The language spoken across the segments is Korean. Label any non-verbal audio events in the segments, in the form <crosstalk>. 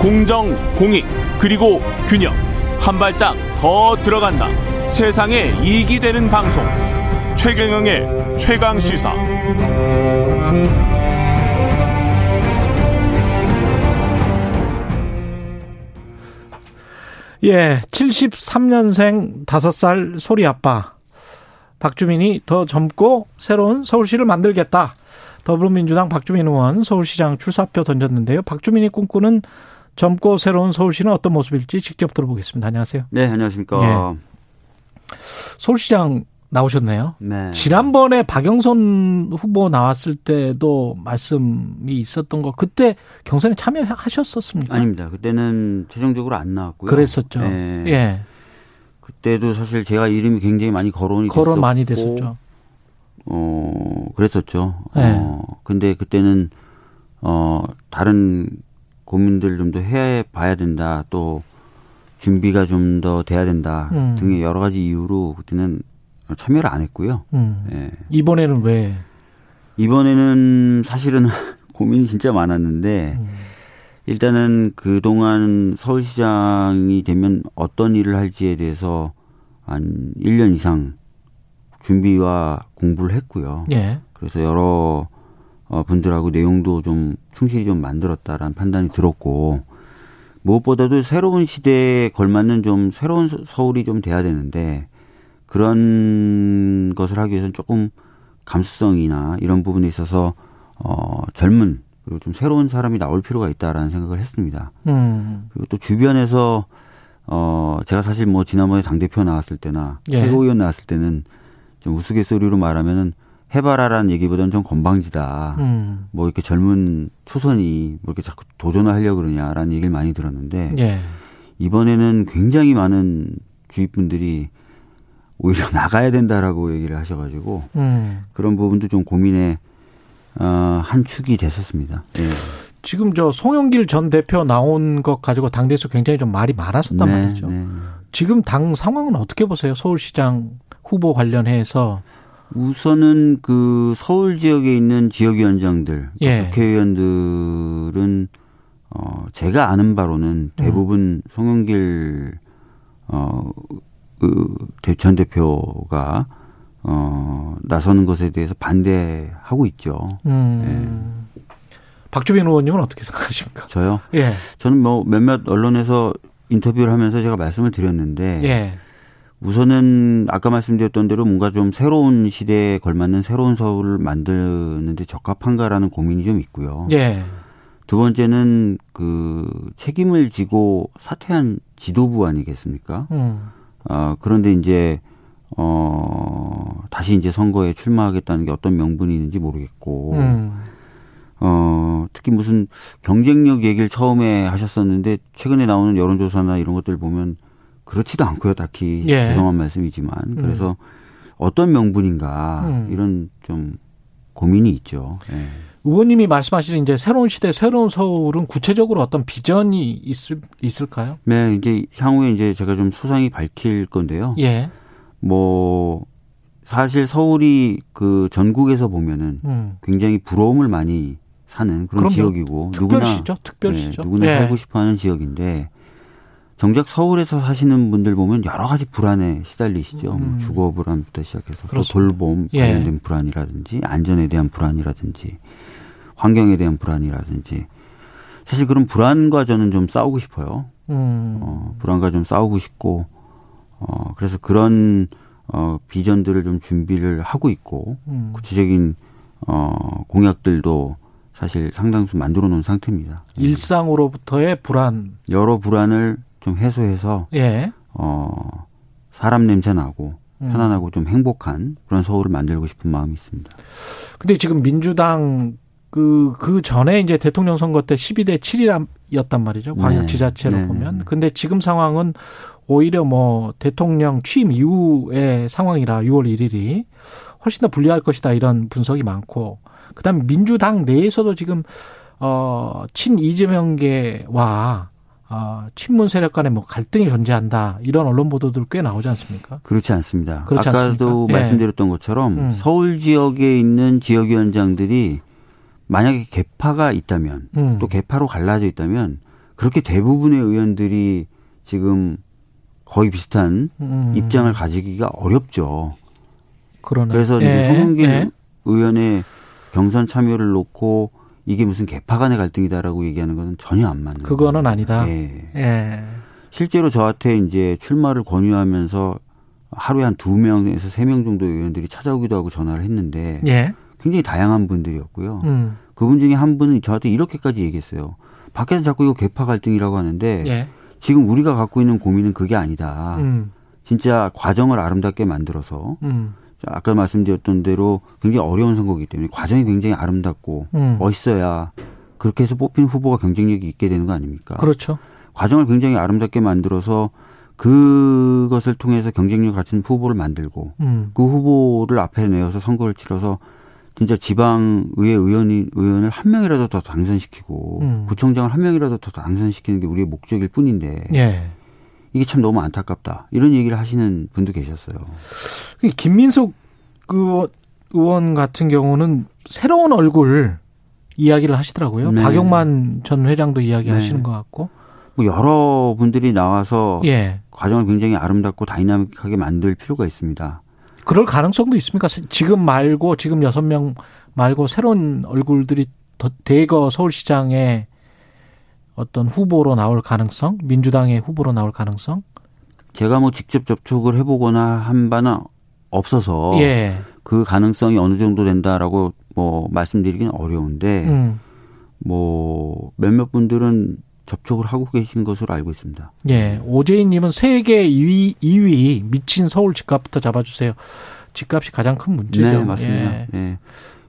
공정, 공익, 그리고 균형. 한 발짝 더 들어간다. 세상에 이익이 되는 방송. 최경영의 최강 시사. 예, 73년생 5살 소리 아빠. 박주민이 더 젊고 새로운 서울시를 만들겠다. 더불어민주당 박주민 의원 서울시장 출사표 던졌는데요. 박주민이 꿈꾸는 젊고 새로운 서울시는 어떤 모습일지 직접 들어보겠습니다. 안녕하세요. 네, 안녕하십니까. 예. 서울시장 나오셨네요. 네. 지난번에 박영선 후보 나왔을 때도 말씀이 있었던 거 그때 경선에 참여하셨었습니까? 아닙니다. 그때는 최종적으로 안 나왔고요. 그랬었죠. 네. 예. 그때도 사실 제가 이름이 굉장히 많이 거론이 거론 됐었고 많이 됐었죠. 어, 그랬었죠. 네. 어, 근데 그때는 어, 다른 고민들 좀 더 해 봐야 된다. 또 준비가 좀 더 돼야 된다. 음. 등의 여러 가지 이유로 그때는 참여를 안 했고요. 음. 예. 이번에는 왜? 이번에는 사실은 <laughs> 고민이 진짜 많았는데 음. 일단은 그 동안 서울시장이 되면 어떤 일을 할지에 대해서 한 1년 이상 준비와 공부를 했고요. 예. 그래서 여러 어, 분들하고 내용도 좀 충실히 좀 만들었다라는 판단이 들었고 무엇보다도 새로운 시대에 걸맞는 좀 새로운 서울이 좀 돼야 되는데 그런 것을 하기 위해서는 조금 감수성이나 이런 부분에 있어서 어 젊은 그리고 좀 새로운 사람이 나올 필요가 있다라는 생각을 했습니다. 음. 그리고 또 주변에서 어 제가 사실 뭐 지난번에 당 대표 나왔을 때나 예. 최고위원 나왔을 때는 좀 우스갯소리로 말하면은 해봐라라는 얘기보다는 좀 건방지다. 음. 뭐 이렇게 젊은 초선이 뭐 이렇게 자꾸 도전을 하려고 그러냐라는 얘기를 많이 들었는데 예. 이번에는 굉장히 많은 주위 분들이 오히려 <laughs> 나가야 된다라고 얘기를 하셔가지고 음. 그런 부분도 좀 고민의 어, 한 축이 됐었습니다. 예. 지금 저 송영길 전 대표 나온 것 가지고 당대에서 굉장히 좀 말이 많았었단 네, 말이죠. 네. 지금 당 상황은 어떻게 보세요? 서울시장 후보 관련해서 우선은 그 서울 지역에 있는 지역위원장들, 예. 국회의원들은 어 제가 아는 바로는 대부분 음. 송영길 어그전 대표가 어 나서는 것에 대해서 반대하고 있죠. 음. 예. 박주빈 의원님은 어떻게 생각하십니까? 저요? 예. 저는 뭐 몇몇 언론에서 인터뷰를 하면서 제가 말씀을 드렸는데 예. 우선은 아까 말씀드렸던 대로 뭔가 좀 새로운 시대에 걸맞는 새로운 서울을 만드는데 적합한가라는 고민이 좀 있고요. 예. 두 번째는 그 책임을 지고 사퇴한 지도부 아니겠습니까? 음. 어, 그런데 이제 어 다시 이제 선거에 출마하겠다는 게 어떤 명분이 있는지 모르겠고. 음. 어, 특히 무슨 경쟁력 얘기를 처음에 하셨었는데 최근에 나오는 여론조사나 이런 것들 보면 그렇지도 않고요, 딱히 예. 죄송한 말씀이지만 음. 그래서 어떤 명분인가 음. 이런 좀 고민이 있죠. 예. 의원님이 말씀하시는 이제 새로운 시대, 새로운 서울은 구체적으로 어떤 비전이 있을, 있을까요? 네, 이제 향후에 이제 제가 좀 소상히 밝힐 건데요. 예. 뭐 사실 서울이 그 전국에서 보면은 음. 굉장히 부러움을 많이 사는 그런 지역이고 특별시죠, 특별시죠. 네, 누구나 예. 살고 싶어하는 지역인데 정작 서울에서 사시는 분들 보면 여러 가지 불안에 시달리시죠. 뭐 음. 뭐 주거 불안부터 시작해서 또 돌봄 예. 관련된 예. 불안이라든지 안전에 대한 불안이라든지 환경에 대한 불안이라든지 사실 그런 불안과 저는 좀 싸우고 싶어요. 음. 어, 불안과 좀 싸우고 싶고 어, 그래서 그런 어, 비전들을 좀 준비를 하고 있고 음. 구체적인 어, 공약들도 사실 상당수 만들어 놓은 상태입니다. 일상으로부터의 불안 여러 불안을 좀 해소해서 예. 어 사람 냄새 나고 음. 편안하고 좀 행복한 그런 서울을 만들고 싶은 마음이 있습니다. 근데 지금 민주당 그, 그 전에 이제 대통령 선거 때 12대 7이었단 말이죠. 광역 네. 지자체로 네. 보면. 근데 지금 상황은 오히려 뭐 대통령 취임 이후의 상황이라 6월 1일이 훨씬 더 불리할 것이다 이런 분석이 많고 그 다음에 민주당 내에서도 지금 어, 친 이재명계와 어, 친문 세력 간에 뭐 갈등이 존재한다 이런 언론 보도들 꽤 나오지 않습니까? 그렇지 않습니다. 그렇지 아까도 않습니까? 예. 말씀드렸던 것처럼 음. 서울 지역에 있는 지역위원장들이 만약에 개파가 있다면 음. 또 개파로 갈라져 있다면 그렇게 대부분의 의원들이 지금 거의 비슷한 음. 입장을 가지기가 어렵죠. 그러네. 그래서 이제 예. 송영길 예. 의원의 경선 참여를 놓고 이게 무슨 개파 간의 갈등이다라고 얘기하는 것은 전혀 안 맞는 그거는 거예요. 아니다. 예. 예. 실제로 저한테 이제 출마를 권유하면서 하루에 한 두 명에서 세 명 정도 의원들이 찾아오기도 하고 전화를 했는데 예. 굉장히 다양한 분들이었고요. 음. 그분 중에 한 분은 저한테 이렇게까지 얘기했어요. 밖에서 자꾸 이거 개파 갈등이라고 하는데 예. 지금 우리가 갖고 있는 고민은 그게 아니다. 음. 진짜 과정을 아름답게 만들어서 음. 아까 말씀드렸던 대로 굉장히 어려운 선거이기 때문에 과정이 굉장히 아름답고 음. 멋있어야 그렇게 해서 뽑힌 후보가 경쟁력이 있게 되는 거 아닙니까? 그렇죠. 과정을 굉장히 아름답게 만들어서 그것을 통해서 경쟁력 갖춘 후보를 만들고 음. 그 후보를 앞에 내어서 선거를 치러서 진짜 지방의회 의원이 의원을 한 명이라도 더 당선시키고 음. 구청장을 한 명이라도 더 당선시키는 게 우리의 목적일 뿐인데 예. 이게 참 너무 안타깝다 이런 얘기를 하시는 분도 계셨어요. 김민석 그 의원 같은 경우는 새로운 얼굴 이야기를 하시더라고요. 네. 박용만 전 회장도 이야기하시는 네. 것 같고. 뭐 여러 분들이 나와서 예. 과정을 굉장히 아름답고 다이나믹하게 만들 필요가 있습니다. 그럴 가능성도 있습니까? 지금 말고 지금 여섯 명 말고 새로운 얼굴들이 더 대거 서울시장에 어떤 후보로 나올 가능성, 민주당의 후보로 나올 가능성? 제가 뭐 직접 접촉을 해보거나 한 바는 없어서 예. 그 가능성이 어느 정도 된다라고 뭐 말씀드리기는 어려운데 음. 뭐 몇몇 분들은 접촉을 하고 계신 것으로 알고 있습니다. 예. 오재인님은 세계 2위, 2위 미친 서울 집값부터 잡아주세요. 집값이 가장 큰 문제죠. 네, 맞습니다. 예. 예.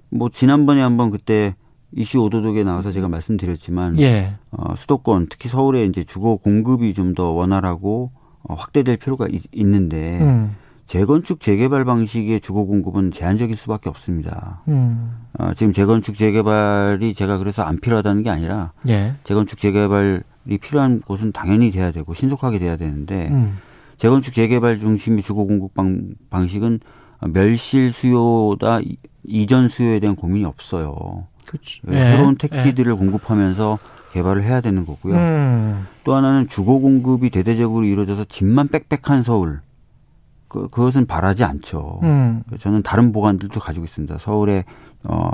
뭐 지난번에 한번 그때 이슈 오도독에 나와서 제가 말씀드렸지만 예. 어, 수도권 특히 서울에 이제 주거 공급이 좀 더 원활하고 어, 확대될 필요가 있, 는데 음. 재건축 재개발 방식의 주거 공급은 제한적일 수밖에 없습니다. 음. 어, 지금 재건축 재개발이 제가 그래서 안 필요하다는 게 아니라 예. 재건축 재개발이 필요한 곳은 당연히 돼야 되고 신속하게 돼야 되는데 음. 재건축 재개발 중심의 주거 공급 방, 방식은 멸실 수요다 이전 수요에 대한 고민이 없어요. 그렇죠. 새로운 택지들을 예. 공급하면서 개발을 해야 되는 거고요. 음. 또 하나는 주거 공급이 대대적으로 이루어져서 집만 빽빽한 서울 그, 그것은 바라지 않죠. 음. 저는 다른 보관들도 가지고 있습니다. 서울의 어,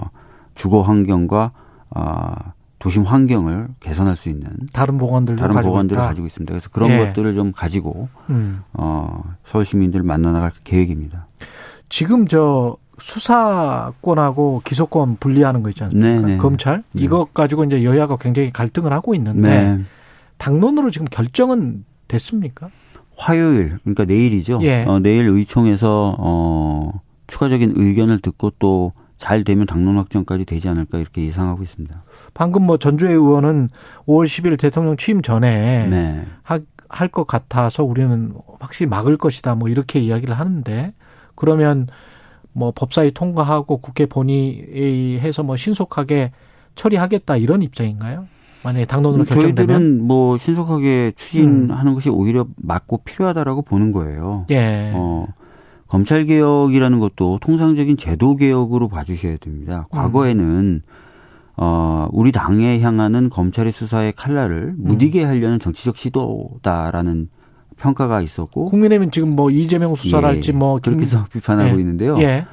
주거 환경과 어, 도심 환경을 개선할 수 있는 다른 보관들도 다른 가지고 보관들을 있다. 가지고 있습니다. 그래서 그런 예. 것들을 좀 가지고 음. 어, 서울 시민들 만나 나갈 계획입니다. 지금 저 수사권하고 기소권 분리하는 거 있지 않습니까? 네네. 네. 검찰 네. 이것 가지고 이제 여야가 굉장히 갈등을 하고 있는데 네. 당론으로 지금 결정은 됐습니까? 화요일 그러니까 내일이죠. 예. 어, 내일 의총에서 어, 추가적인 의견을 듣고 또 잘 되면 당론 확정까지 되지 않을까 이렇게 예상하고 있습니다. 방금 뭐 전주의 의원은 5월 10일 대통령 취임 전에 네. 할것 같아서 우리는 확실히 막을 것이다 뭐 이렇게 이야기를 하는데 그러면 뭐 법사위 통과하고 국회 본의해서 뭐 신속하게 처리하겠다 이런 입장인가요? 만약에 당론으로 결정되면 저희들은 뭐 신속하게 추진하는 음. 것이 오히려 맞고 필요하다라고 보는 거예요. 예. 어, 검찰 개혁이라는 것도 통상적인 제도 개혁으로 봐주셔야 됩니다. 과거에는 음. 어, 우리 당에 향하는 검찰의 수사의 칼날을 음. 무디게 하려는 정치적 시도다라는 평가가 있었고 국민의힘은 지금 뭐 이재명 수사랄지 예, 뭐 그렇게 해서 비판하고 예. 있는데요. 예.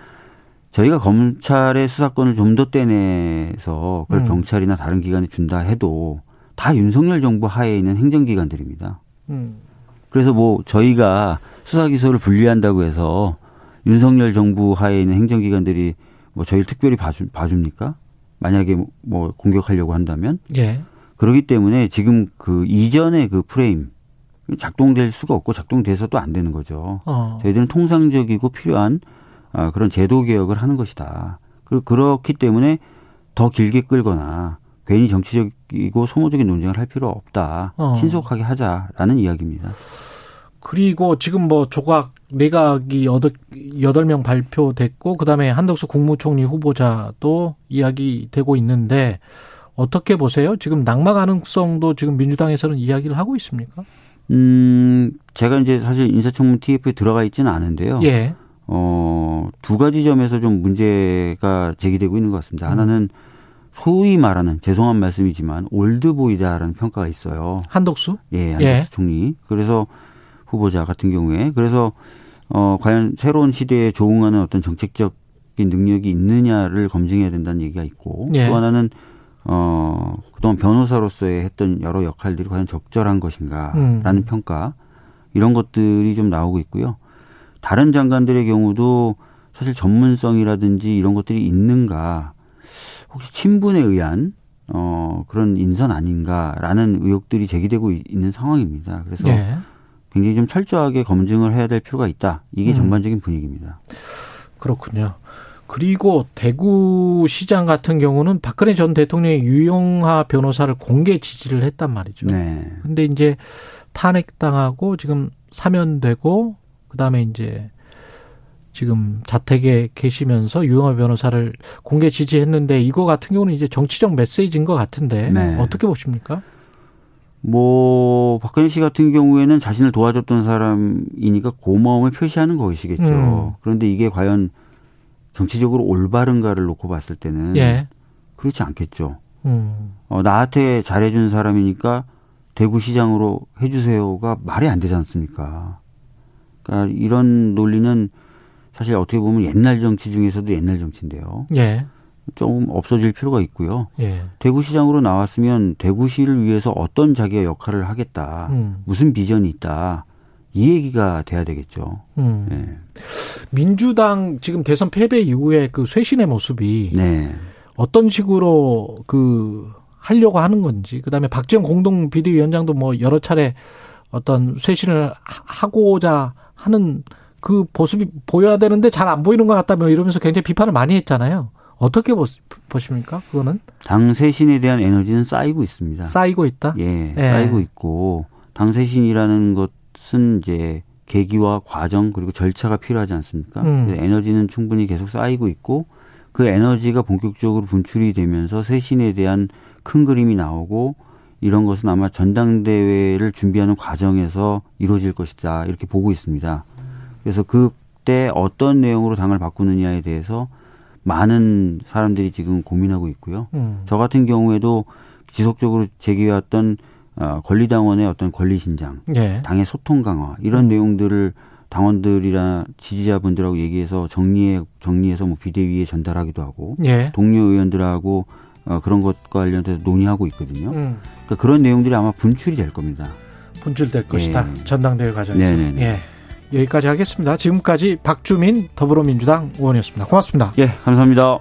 저희가 검찰의 수사권을 좀 더 떼내서 그걸 음. 경찰이나 다른 기관에 준다 해도 다 윤석열 정부 하에 있는 행정기관들입니다. 음. 그래서 뭐 저희가 수사 기소를 분리한다고 해서 윤석열 정부 하에 있는 행정기관들이 뭐 저희를 특별히 봐주, 봐줍니까? 만약에 뭐 공격하려고 한다면? 예. 그렇기 때문에 지금 그 이전의 그 프레임 작동될 수가 없고 작동돼서도 안 되는 거죠. 어. 저희들은 통상적이고 필요한 어, 그런 제도 개혁을 하는 것이다. 그리고 그렇기 때문에 더 길게 끌거나 괜히 정치적이고 소모적인 논쟁을 할 필요 없다. 어. 신속하게 하자라는 이야기입니다. 그리고 지금 뭐 조각 내각이 여덟 명 발표됐고 그다음에 한덕수 국무총리 후보자도 이야기되고 있는데 어떻게 보세요? 지금 낙마 가능성도 지금 민주당에서는 이야기를 하고 있습니까? 음, 제가 이제 사실 인사청문 TF에 들어가 있지는 않은데요. 예. 어, 두 가지 점에서 좀 문제가 제기되고 있는 것 같습니다. 음. 하나는 소위 말하는 죄송한 말씀이지만 올드보이다라는 평가가 있어요. 한덕수? 예, 한덕수 예. 총리. 그래서 후보자 같은 경우에 그래서 어 과연 새로운 시대에 조응하는 어떤 정책적인 능력이 있느냐를 검증해야 된다는 얘기가 있고 예. 또 하나는 어 그동안 변호사로서의 했던 여러 역할들이 과연 적절한 것인가라는 음. 평가 이런 것들이 좀 나오고 있고요. 다른 장관들의 경우도 사실 전문성이라든지 이런 것들이 있는가 혹시 친분에 의한 어 그런 인선 아닌가라는 의혹들이 제기되고 있는 상황입니다. 그래서 네. 굉장히 좀 철저하게 검증을 해야 될 필요가 있다. 이게 음. 전반적인 분위기입니다. 그렇군요. 그리고 대구 시장 같은 경우는 박근혜 전 대통령의 유영하 변호사를 공개 지지를 했단 말이죠. 네. 근데 이제 탄핵당하고 지금 사면되고 그다음에 이제 지금 자택에 계시면서 유영하 변호사를 공개 지지했는데 이거 같은 경우는 이제 정치적 메시지인 것 같은데 네. 어떻게 보십니까? 뭐 박근혜 씨 같은 경우에는 자신을 도와줬던 사람이니까 고마움을 표시하는 것이겠죠. 음. 그런데 이게 과연 정치적으로 올바른가를 놓고 봤을 때는 예. 그렇지 않겠죠. 음. 어, 나한테 잘해준 사람이니까 대구시장으로 해주세요가 말이 안 되지 않습니까? 그러니까 이런 논리는 사실 어떻게 보면 옛날 정치 중에서도 옛날 정치인데요. 예. 좀 없어질 필요가 있고요. 예. 대구시장으로 나왔으면 대구시를 위해서 어떤 자기가 역할을 하겠다, 음. 무슨 비전이 있다, 이 얘기가 돼야 되겠죠. 음. 예. 민주당 지금 대선 패배 이후에 그 쇄신의 모습이 네. 어떤 식으로 그 하려고 하는 건지, 그 다음에 박지원 공동 비대위원장도 뭐 여러 차례 어떤 쇄신을 하고자 하는 그 모습이 보여야 되는데 잘 안 보이는 것 같다 뭐 이러면서 굉장히 비판을 많이 했잖아요. 어떻게 보 십니까? 그거는 당 쇄신에 대한 에너지는 쌓이고 있습니다. 쌓이고 있다. 예, 예. 쌓이고 있고 당 쇄신이라는 것은 이제 계기와 과정 그리고 절차가 필요하지 않습니까? 음. 에너지는 충분히 계속 쌓이고 있고 그 에너지가 본격적으로 분출이 되면서 쇄신에 대한 큰 그림이 나오고 이런 것은 아마 전당대회를 준비하는 과정에서 이루어질 것이다 이렇게 보고 있습니다. 그래서 그때 어떤 내용으로 당을 바꾸느냐에 대해서 많은 사람들이 지금 고민하고 있고요. 음. 저 같은 경우에도 지속적으로 제기해왔던 어, 권리당원의 어떤 권리 신장, 예. 당의 소통 강화 이런 음. 내용들을 당원들이나 지지자분들하고 얘기해서 정리해 정리해서 뭐 비대위에 전달하기도 하고 예. 동료 의원들하고 어, 그런 것과 관련해서 논의하고 있거든요. 음. 그러니까 그런 내용들이 아마 분출이 될 겁니다. 분출될 것이다. 예. 전당대회 과정에서. 네네네. 예. 여기까지 하겠습니다. 지금까지 박주민 더불어민주당 의원이었습니다. 고맙습니다. 예, 감사합니다.